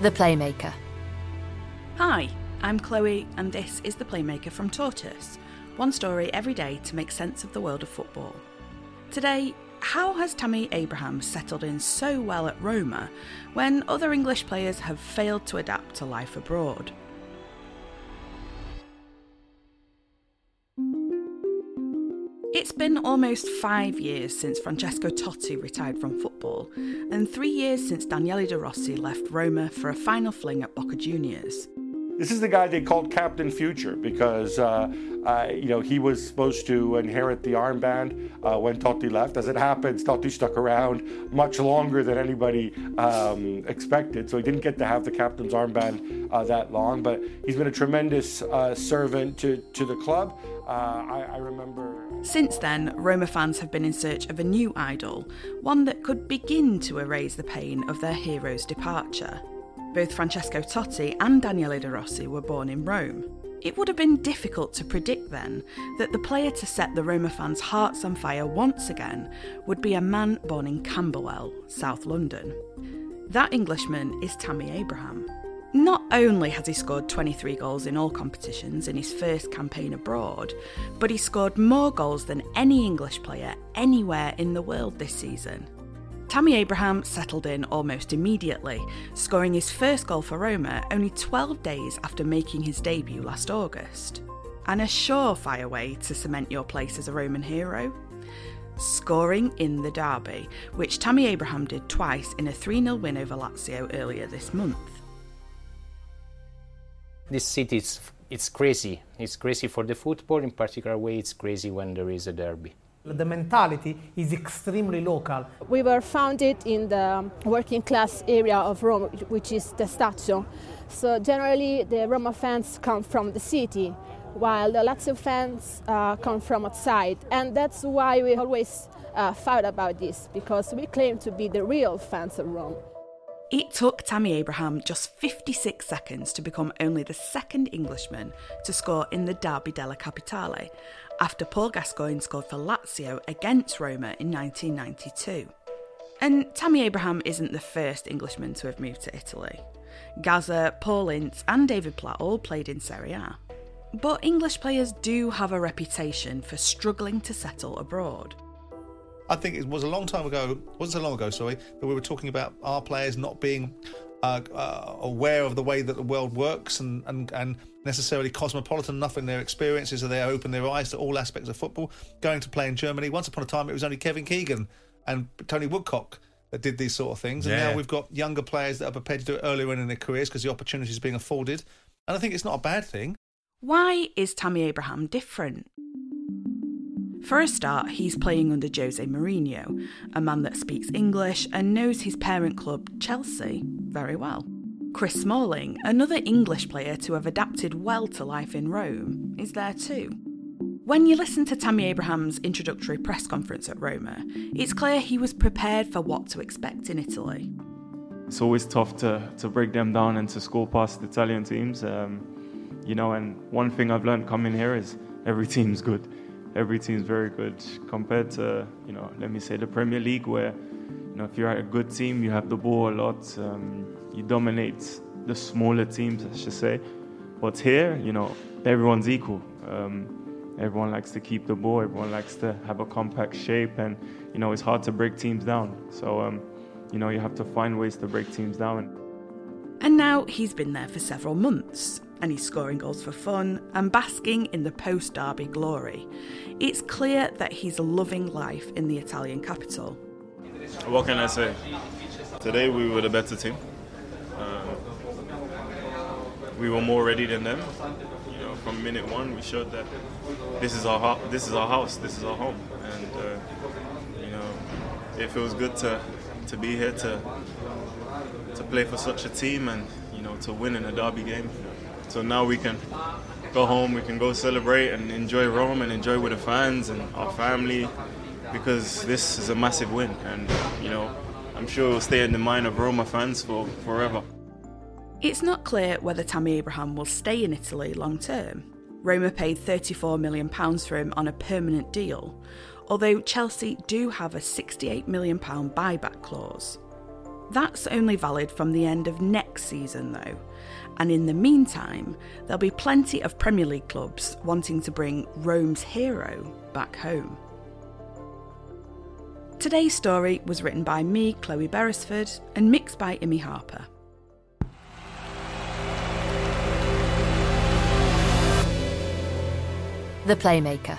The Playmaker. Hi, I'm Chloe, and this is The Playmaker from Tortoise. One story every day to make sense of the world of football. Today, how has Tammy Abraham settled in so well at Roma when other English players have failed to adapt to life abroad? It's been almost five years since Francesco Totti retired from football, and three years since Daniele De Rossi left Roma for a final fling at Boca Juniors. This is the guy they called Captain Future because uh, uh, you know he was supposed to inherit the armband uh, when Totti left. As it happens, Totti stuck around much longer than anybody um, expected, so he didn't get to have the captain's armband uh, that long. But he's been a tremendous uh, servant to to the club. Uh, I, I remember. Since then, Roma fans have been in search of a new idol, one that could begin to erase the pain of their hero's departure. Both Francesco Totti and Daniele De Rossi were born in Rome. It would have been difficult to predict then that the player to set the Roma fans' hearts on fire once again would be a man born in Camberwell, South London. That Englishman is Tammy Abraham. Not only has he scored 23 goals in all competitions in his first campaign abroad, but he scored more goals than any English player anywhere in the world this season. Tammy Abraham settled in almost immediately, scoring his first goal for Roma only 12 days after making his debut last August. And a surefire way to cement your place as a Roman hero? Scoring in the derby, which Tammy Abraham did twice in a 3 0 win over Lazio earlier this month. This city is it's crazy. It's crazy for the football, in particular way it's crazy when there is a derby. The mentality is extremely local. We were founded in the working class area of Rome, which is Testaccio. So generally, the Roma fans come from the city, while the Lazio fans uh, come from outside. And that's why we always uh, fight about this, because we claim to be the real fans of Rome. It took Tammy Abraham just 56 seconds to become only the second Englishman to score in the Derby della Capitale, after Paul Gascoigne scored for Lazio against Roma in 1992. And Tammy Abraham isn't the first Englishman to have moved to Italy. Gazza, Paul Ince, and David Platt all played in Serie A. But English players do have a reputation for struggling to settle abroad. I think it was a long time ago, wasn't so long ago, sorry, that we were talking about our players not being uh, uh, aware of the way that the world works and, and, and necessarily cosmopolitan enough in their experiences that they open their eyes to all aspects of football. Going to play in Germany, once upon a time it was only Kevin Keegan and Tony Woodcock that did these sort of things. And Yeah. now we've got younger players that are prepared to do it earlier in their careers because the opportunity is being afforded. And I think it's not a bad thing. Why is Tammy Abraham different? For a start, he's playing under Jose Mourinho, a man that speaks English and knows his parent club, Chelsea, very well. Chris Smalling, another English player to have adapted well to life in Rome, is there too. When you listen to Tammy Abraham's introductory press conference at Roma, it's clear he was prepared for what to expect in Italy. It's always tough to, to break them down and to score past Italian teams. Um, you know, and one thing I've learned coming here is every team's good. Every team's very good compared to, you know, let me say the Premier League, where, you know, if you're a good team, you have the ball a lot, um, you dominate the smaller teams, I should say. But here, you know, everyone's equal. Um, everyone likes to keep the ball, everyone likes to have a compact shape, and, you know, it's hard to break teams down. So, um, you know, you have to find ways to break teams down. And now he's been there for several months, and he's scoring goals for fun and basking in the post derby glory. It's clear that he's loving life in the Italian capital. What can I say? Today we were the better team. Um, we were more ready than them. You know, from minute one. We showed that this is our ho- this is our house, this is our home, and uh, you know, it feels good to to be here to to play for such a team and you know to win in a derby game. So now we can go home, we can go celebrate and enjoy Rome and enjoy with the fans and our family because this is a massive win and you know I'm sure will stay in the mind of Roma fans for forever. It's not clear whether Tammy Abraham will stay in Italy long term. Roma paid £34 million for him on a permanent deal, although Chelsea do have a £68 million buyback clause. That's only valid from the end of next season, though, and in the meantime, there'll be plenty of Premier League clubs wanting to bring Rome's hero back home. Today's story was written by me, Chloe Beresford, and mixed by Imi Harper. The Playmaker.